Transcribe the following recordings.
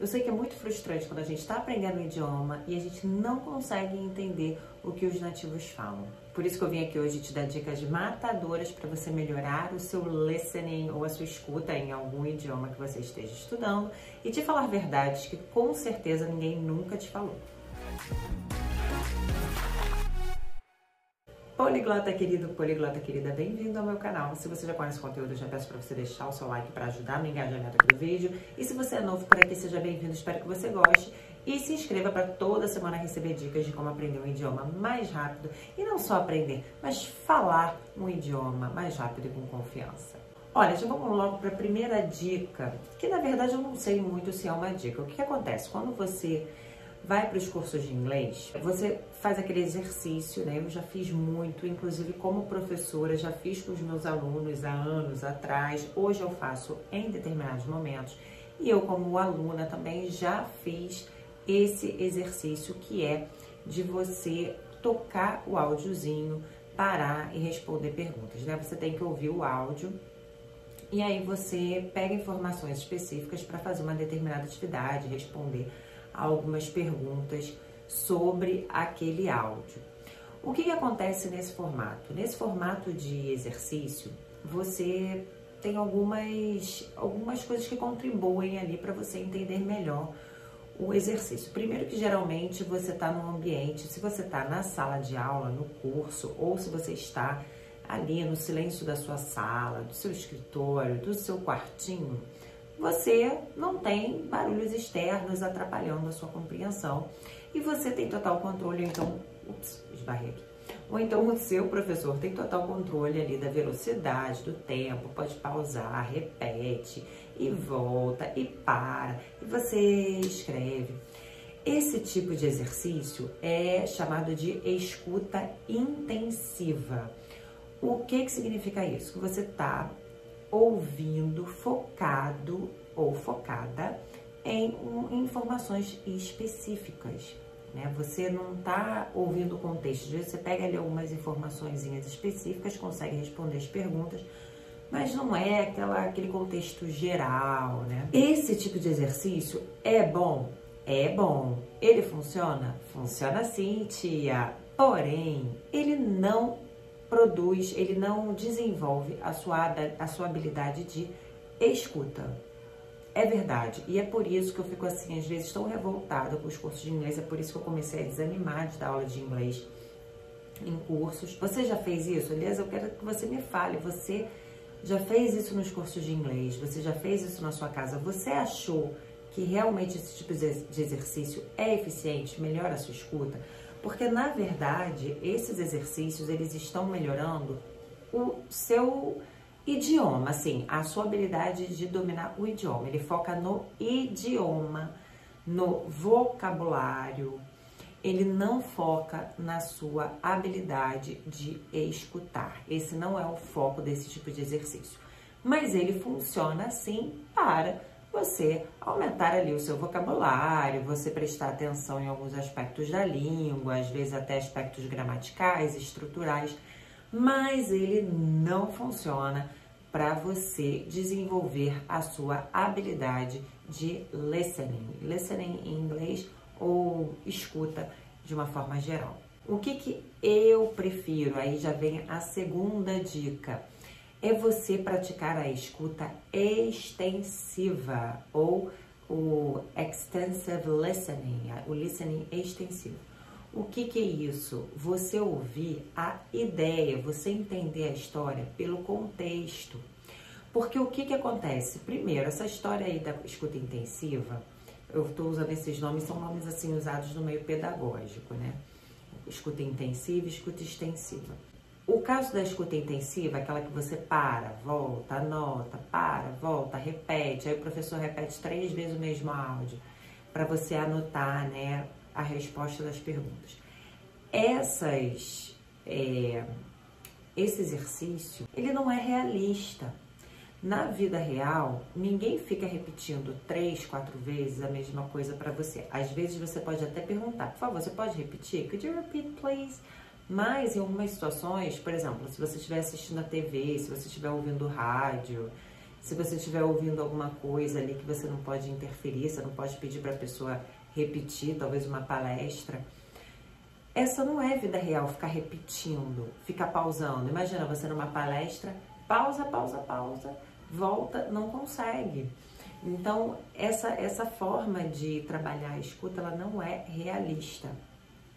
Eu sei que é muito frustrante quando a gente está aprendendo um idioma e a gente não consegue entender o que os nativos falam. Por isso que eu vim aqui hoje te dar dicas matadoras para você melhorar o seu listening ou a sua escuta em algum idioma que você esteja estudando e te falar verdades que com certeza ninguém nunca te falou. Poliglota querido, poliglota querida, bem-vindo ao meu canal. Se você já conhece o conteúdo, já peço para você deixar o seu like para ajudar no engajamento aqui do vídeo. E se você é novo por aqui, seja bem-vindo, espero que você goste. E se inscreva para toda semana receber dicas de como aprender um idioma mais rápido. E não só aprender, mas falar um idioma mais rápido e com confiança. Olha, já vamos logo para a primeira dica, que na verdade eu não sei muito se é uma dica. O que acontece? Quando você vai para os cursos de inglês, você faz aquele exercício, né? Eu já fiz muito, inclusive como professora, já fiz com os meus alunos há anos atrás, hoje eu faço em determinados momentos, e eu como aluna também já fiz esse exercício que é de você tocar o áudiozinho, parar e responder perguntas, né? Você tem que ouvir o áudio e aí você pega informações específicas para fazer uma determinada atividade, responder algumas perguntas sobre aquele áudio. O que, que acontece nesse formato? Nesse formato de exercício, você tem algumas, algumas coisas que contribuem ali para você entender melhor o exercício. Primeiro que geralmente você está num ambiente, se você está na sala de aula, no curso, ou se você está ali no silêncio da sua sala, do seu escritório, do seu quartinho, você não tem barulhos externos atrapalhando a sua compreensão e você tem total controle, então, ups, esbarrei aqui. Ou então o seu professor tem total controle ali da velocidade, do tempo, pode pausar, repete e volta e para e você escreve. Esse tipo de exercício é chamado de escuta intensiva. O que, que significa isso? Que você está ouvindo focado ou focada em informações específicas. Né? Você não está ouvindo o contexto, às vezes você pega ali algumas informações específicas, consegue responder as perguntas, mas não é aquela, aquele contexto geral, né? Esse tipo de exercício é bom? É bom. Ele funciona? Funciona sim, tia. Porém, ele não produz, ele não desenvolve a sua, a sua habilidade de escuta. É verdade. E é por isso que eu fico assim, às vezes, tão revoltada com os cursos de inglês. É por isso que eu comecei a desanimar de dar aula de inglês em cursos. Você já fez isso? Aliás, eu quero que você me fale. Você já fez isso nos cursos de inglês? Você já fez isso na sua casa? Você achou que realmente esse tipo de exercício é eficiente, melhora a sua escuta? Porque na verdade, esses exercícios eles estão melhorando o seu idioma, assim, a sua habilidade de dominar o idioma. Ele foca no idioma, no vocabulário. Ele não foca na sua habilidade de escutar. Esse não é o foco desse tipo de exercício. Mas ele funciona assim para você aumentar ali o seu vocabulário, você prestar atenção em alguns aspectos da língua, às vezes até aspectos gramaticais, estruturais, mas ele não funciona para você desenvolver a sua habilidade de listening, listening em inglês ou escuta de uma forma geral. O que que eu prefiro? Aí já vem a segunda dica é você praticar a escuta extensiva ou o extensive listening, o listening extensivo. O que, que é isso? Você ouvir a ideia, você entender a história pelo contexto. Porque o que, que acontece? Primeiro, essa história aí da escuta intensiva, eu estou usando esses nomes, são nomes assim usados no meio pedagógico, né? Escuta intensiva escuta extensiva. O caso da escuta intensiva, aquela que você para, volta, anota, para, volta, repete, aí o professor repete três vezes o mesmo áudio para você anotar, né, a resposta das perguntas. Essas, é, esse exercício, ele não é realista. Na vida real, ninguém fica repetindo três, quatro vezes a mesma coisa para você. Às vezes você pode até perguntar, por favor, você pode repetir? Could you repeat, please? Mas em algumas situações, por exemplo, se você estiver assistindo a TV, se você estiver ouvindo rádio, Se você estiver ouvindo alguma coisa ali que você não pode interferir, você não pode pedir para a pessoa repetir, talvez uma palestra. Essa não é vida real, ficar repetindo, ficar pausando. Imagina você numa palestra, pausa, pausa, pausa, volta, não consegue. Então, essa, essa forma de trabalhar a escuta, ela não é realista.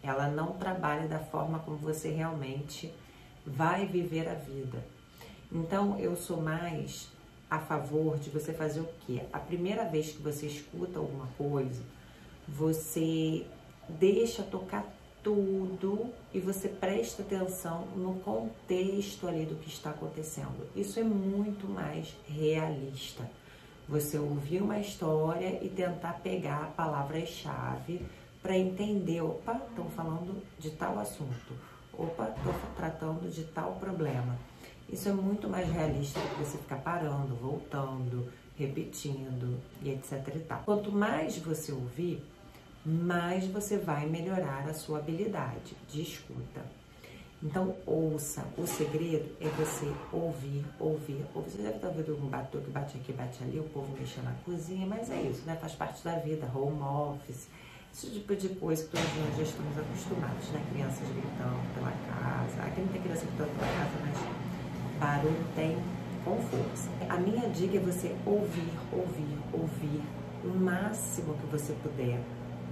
Ela não trabalha da forma como você realmente vai viver a vida. Então, eu sou mais a favor de você fazer o quê? A primeira vez que você escuta alguma coisa, você deixa tocar tudo e você presta atenção no contexto ali do que está acontecendo. Isso é muito mais realista. Você ouvir uma história e tentar pegar palavras-chave para entender, opa, estão falando de tal assunto, opa, estou tratando de tal problema. Isso é muito mais realista do que você ficar parando, voltando, repetindo e etc e tal. Quanto mais você ouvir, mais você vai melhorar a sua habilidade de escuta. Então, ouça. O segredo é você ouvir, ouvir, ouvir. Você deve estar ouvindo um batom que bate aqui, bate ali, o povo mexendo na cozinha, mas é isso, né? Faz parte da vida, home office, esse tipo de coisa que todos nós já estamos acostumados, né? Crianças gritando pela casa. Aqui não tem criança gritando pela casa, mas barulho tem com força. A minha dica é você ouvir, ouvir, ouvir o máximo que você puder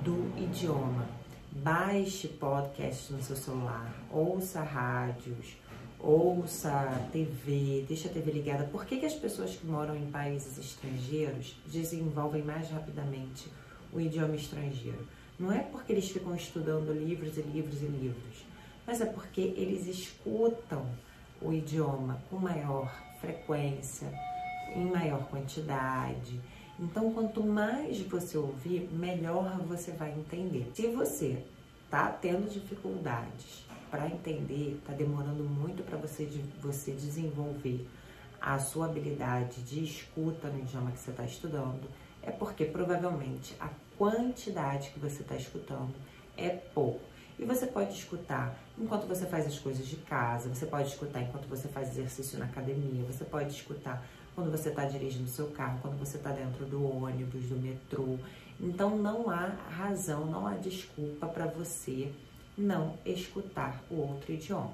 do idioma. Baixe podcast no seu celular, ouça rádios, ouça TV, deixa a TV ligada. Por que, que as pessoas que moram em países estrangeiros desenvolvem mais rapidamente o idioma estrangeiro? Não é porque eles ficam estudando livros e livros e livros, mas é porque eles escutam o idioma com maior frequência, em maior quantidade então, quanto mais você ouvir, melhor você vai entender. Se você está tendo dificuldades para entender, está demorando muito para você, você desenvolver a sua habilidade de escuta no idioma que você está estudando, é porque provavelmente a quantidade que você está escutando é pouco. E você pode escutar enquanto você faz as coisas de casa, você pode escutar enquanto você faz exercício na academia, você pode escutar quando você está dirigindo seu carro, quando você está dentro do ônibus, do metrô. Então não há razão, não há desculpa para você não escutar o outro idioma.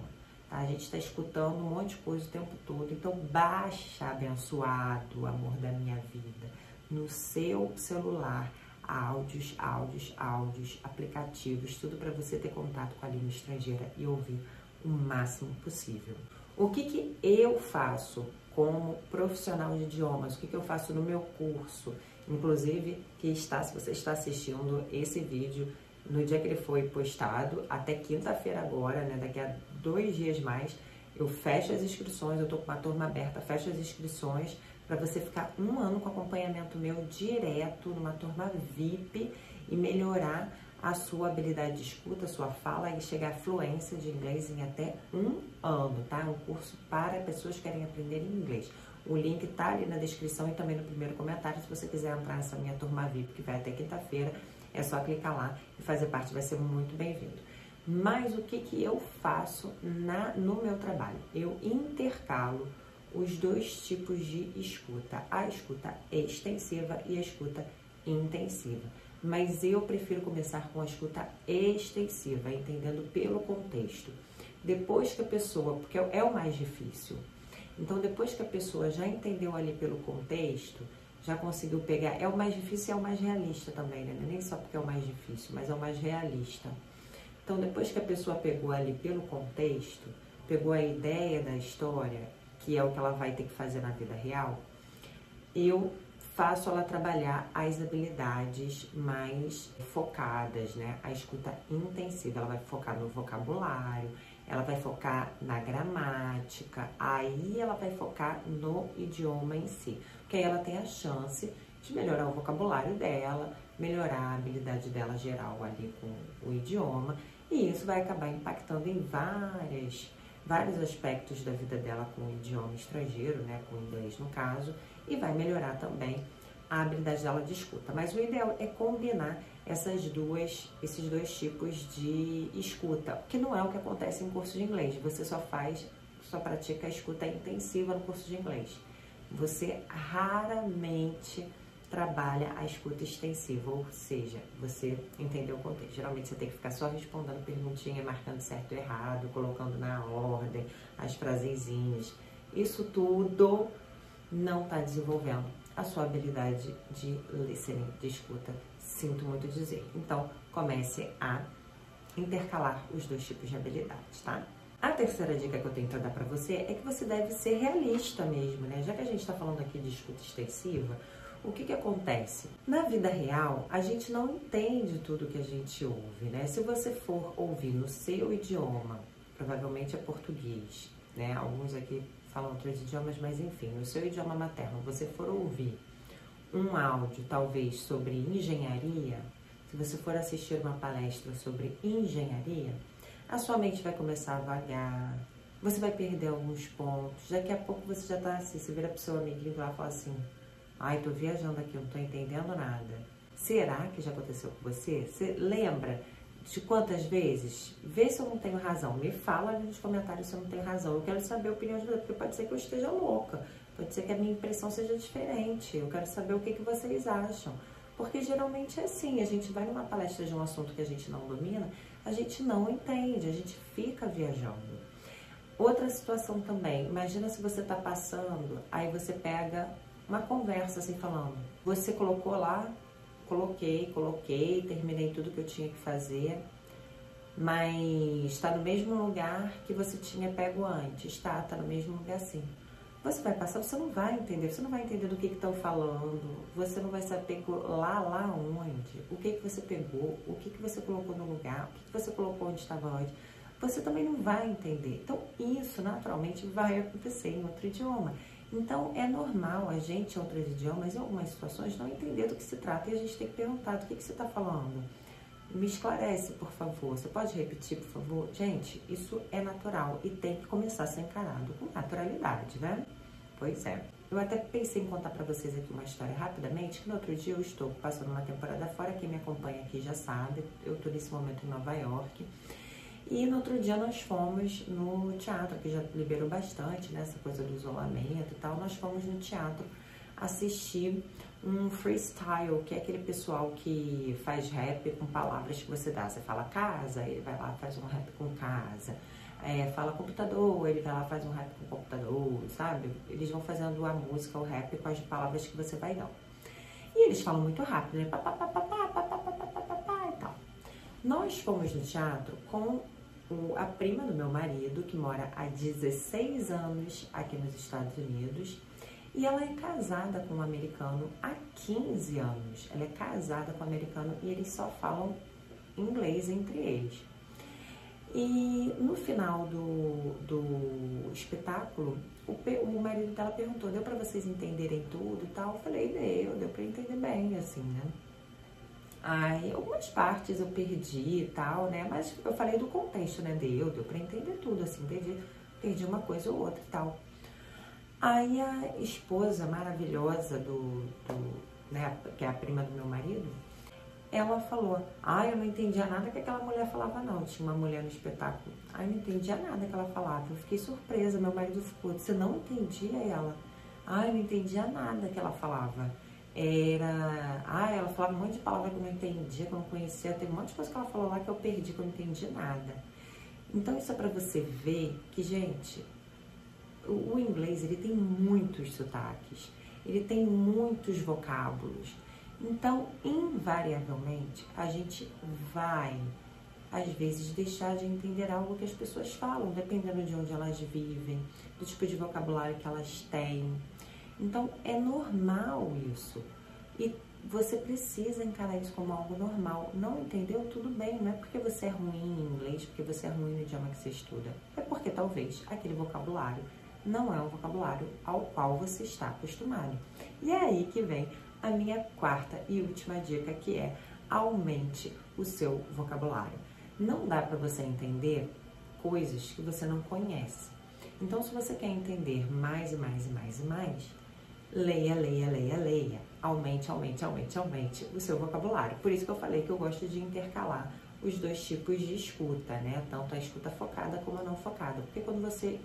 Tá? A gente está escutando um monte de coisa o tempo todo, então baixa, abençoado, amor da minha vida, no seu celular áudios, áudios, áudios, aplicativos, tudo para você ter contato com a língua estrangeira e ouvir o máximo possível. O que, que eu faço como profissional de idiomas, o que, que eu faço no meu curso, inclusive que está, se você está assistindo esse vídeo no dia que ele foi postado, até quinta-feira agora, né, daqui a dois dias mais, eu fecho as inscrições, eu estou com uma turma aberta, fecho as inscrições para você ficar um ano com acompanhamento meu direto numa turma VIP e melhorar a sua habilidade de escuta, a sua fala e chegar à fluência de inglês em até um ano, tá? Um curso para pessoas que querem aprender inglês. O link tá ali na descrição e também no primeiro comentário. Se você quiser entrar nessa minha turma VIP, que vai até quinta-feira, é só clicar lá e fazer parte, vai ser muito bem-vindo. Mas o que, que eu faço na, no meu trabalho? Eu intercalo os dois tipos de escuta, a escuta extensiva e a escuta intensiva. Mas eu prefiro começar com a escuta extensiva, entendendo pelo contexto. Depois que a pessoa, porque é o mais difícil, então depois que a pessoa já entendeu ali pelo contexto, já conseguiu pegar, é o mais difícil e é o mais realista também, né? Nem só porque é o mais difícil, mas é o mais realista. Então depois que a pessoa pegou ali pelo contexto, pegou a ideia da história, que é o que ela vai ter que fazer na vida real, eu faço ela trabalhar as habilidades mais focadas, né? A escuta intensiva, ela vai focar no vocabulário, ela vai focar na gramática, aí ela vai focar no idioma em si, porque aí ela tem a chance de melhorar o vocabulário dela, melhorar a habilidade dela geral ali com o idioma, e isso vai acabar impactando em várias vários aspectos da vida dela com o idioma estrangeiro, né, com o inglês no caso, e vai melhorar também a habilidade dela de escuta. Mas o ideal é combinar essas duas, esses dois tipos de escuta, que não é o que acontece em curso de inglês. Você só faz, só pratica a escuta intensiva no curso de inglês. você raramente trabalha a escuta extensiva, ou seja, você entendeu o contexto. Geralmente você tem que ficar só respondendo perguntinha, marcando certo e errado, colocando na ordem, as frasezinhas. Isso tudo não está desenvolvendo a sua habilidade de listening, de escuta. Sinto muito dizer. Então, comece a intercalar os dois tipos de habilidades, tá? A terceira dica que eu tenho para dar para você é que você deve ser realista mesmo, né? Já que a gente está falando aqui de escuta extensiva, o que, que acontece? Na vida real, a gente não entende tudo que a gente ouve, né? Se você for ouvir no seu idioma, provavelmente é português, né? Alguns aqui falam outros idiomas, mas enfim, no seu idioma materno, você for ouvir um áudio talvez sobre engenharia, se você for assistir uma palestra sobre engenharia, a sua mente vai começar a vagar, você vai perder alguns pontos, daqui a pouco você já tá assim, você vira pro seu amiguinho lá e fala assim, ai, tô viajando aqui, não tô entendendo nada. Será que já aconteceu com você? Você lembra de quantas vezes? Vê se eu não tenho razão. Me fala ali nos comentários se eu não tenho razão. Eu quero saber a opinião de você, porque pode ser que eu esteja louca. Pode ser que a minha impressão seja diferente. Eu quero saber o que, que vocês acham. Porque geralmente é assim, a gente vai numa palestra de um assunto que a gente não domina, a gente não entende, a gente fica viajando. Outra situação também, imagina se você está passando, aí você pega uma conversa assim falando, você colocou lá coloquei, coloquei, terminei tudo que eu tinha que fazer, mas está no mesmo lugar que você tinha pego antes, está, está no mesmo lugar sim. Você vai passar, você não vai entender, você não vai entender do que estão falando, você não vai saber lá, lá onde, o que, que você pegou, o que, que você colocou no lugar, o que, que você colocou onde estava antes. Você também não vai entender. Então, isso naturalmente vai acontecer em outro idioma. Então, é normal a gente, em outros idiomas, em algumas situações, não entender do que se trata e a gente tem que perguntar do que, que você está falando. Me esclarece, por favor. Você pode repetir, por favor? Gente, isso é natural e tem que começar a ser encarado com naturalidade, né? Pois é. Eu até pensei em contar para vocês aqui uma história rapidamente, que no outro dia eu estou passando uma temporada fora, quem me acompanha aqui já sabe, eu estou nesse momento em Nova York. E no outro dia nós fomos no teatro, que já liberou bastante, né, essa coisa do isolamento e tal. Nós fomos no teatro assistir um freestyle, que é aquele pessoal que faz rap com palavras que você dá. Você fala casa, ele vai lá faz um rap com casa. É, fala computador, ele vai lá faz um rap com computador, sabe? Eles vão fazendo a música, o rap com as palavras que você vai dar. E eles falam muito rápido, né? Pá, pá, pá, pá, pá, pá, pá, pá, pá, pá, e tal. Nós fomos no teatro com a prima do meu marido, que mora há 16 anos aqui nos Estados Unidos, e ela é casada com um americano há 15 anos. Ela é casada com um americano e eles só falam inglês entre eles. E no final do, do espetáculo, o, o marido dela perguntou: deu para vocês entenderem tudo e tal? Eu falei: deu, deu para entender bem, assim, né? Aí, algumas partes eu perdi e tal, né? Mas eu falei do contexto, né? Deu, deu pra entender tudo, assim, perdi, perdi uma coisa ou outra e tal. Aí a esposa maravilhosa do, do né, que é a prima do meu marido, ela falou, ah, eu não entendia nada que aquela mulher falava não, tinha uma mulher no espetáculo, ah, eu não entendia nada que ela falava, eu fiquei surpresa, meu marido ficou, você não entendia ela? Ah, eu não entendia nada que ela falava era. Ah, ela falava um monte de palavras que eu não entendia, que eu não conhecia. Tem um monte de coisa que ela falou lá que eu perdi, que eu não entendi nada. Então, isso é para você ver que, gente, o, o inglês ele tem muitos sotaques, ele tem muitos vocábulos. Então, invariavelmente, a gente vai, às vezes, deixar de entender algo que as pessoas falam, dependendo de onde elas vivem, do tipo de vocabulário que elas têm. Então é normal isso. E você precisa encarar isso como algo normal. Não entendeu? Tudo bem, não é porque você é ruim em inglês, porque você é ruim no idioma que você estuda. É porque talvez aquele vocabulário não é um vocabulário ao qual você está acostumado. E é aí que vem a minha quarta e última dica, que é aumente o seu vocabulário. Não dá para você entender coisas que você não conhece. Então, se você quer entender mais e mais e mais e mais, leia, leia, leia, leia. Aumente, aumente, aumente, aumente o seu vocabulário. Por isso que eu falei que eu gosto de intercalar os dois tipos de escuta, né? Tanto a escuta focada como a não focada. Porque quando você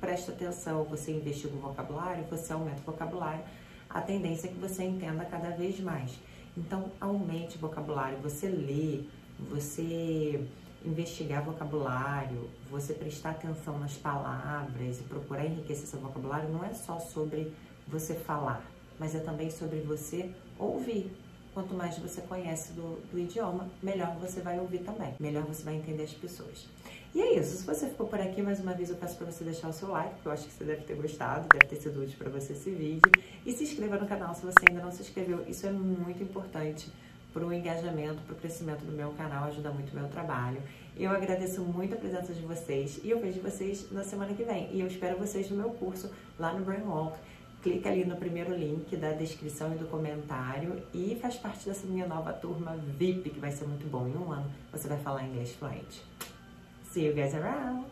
presta atenção, você investiga o vocabulário, você aumenta o vocabulário, a tendência é que você entenda cada vez mais. Então, aumente o vocabulário, você lê, você investigar vocabulário, você prestar atenção nas palavras e procurar enriquecer seu vocabulário não é só sobre você falar, mas é também sobre você ouvir. Quanto mais você conhece do, do idioma, melhor você vai ouvir também, melhor você vai entender as pessoas. E é isso. Se você ficou por aqui, mais uma vez eu peço para você deixar o seu like, porque eu acho que você deve ter gostado, deve ter sido útil para você esse vídeo. E se inscreva no canal se você ainda não se inscreveu. Isso é muito importante para o engajamento, para o crescimento do meu canal, ajuda muito o meu trabalho. Eu agradeço muito a presença de vocês e eu vejo vocês na semana que vem. E eu espero vocês no meu curso lá no Brainwalk. Clica ali no primeiro link da descrição e do comentário e faz parte dessa minha nova turma VIP, que vai ser muito bom. Em um ano você vai falar inglês fluente. See you guys around!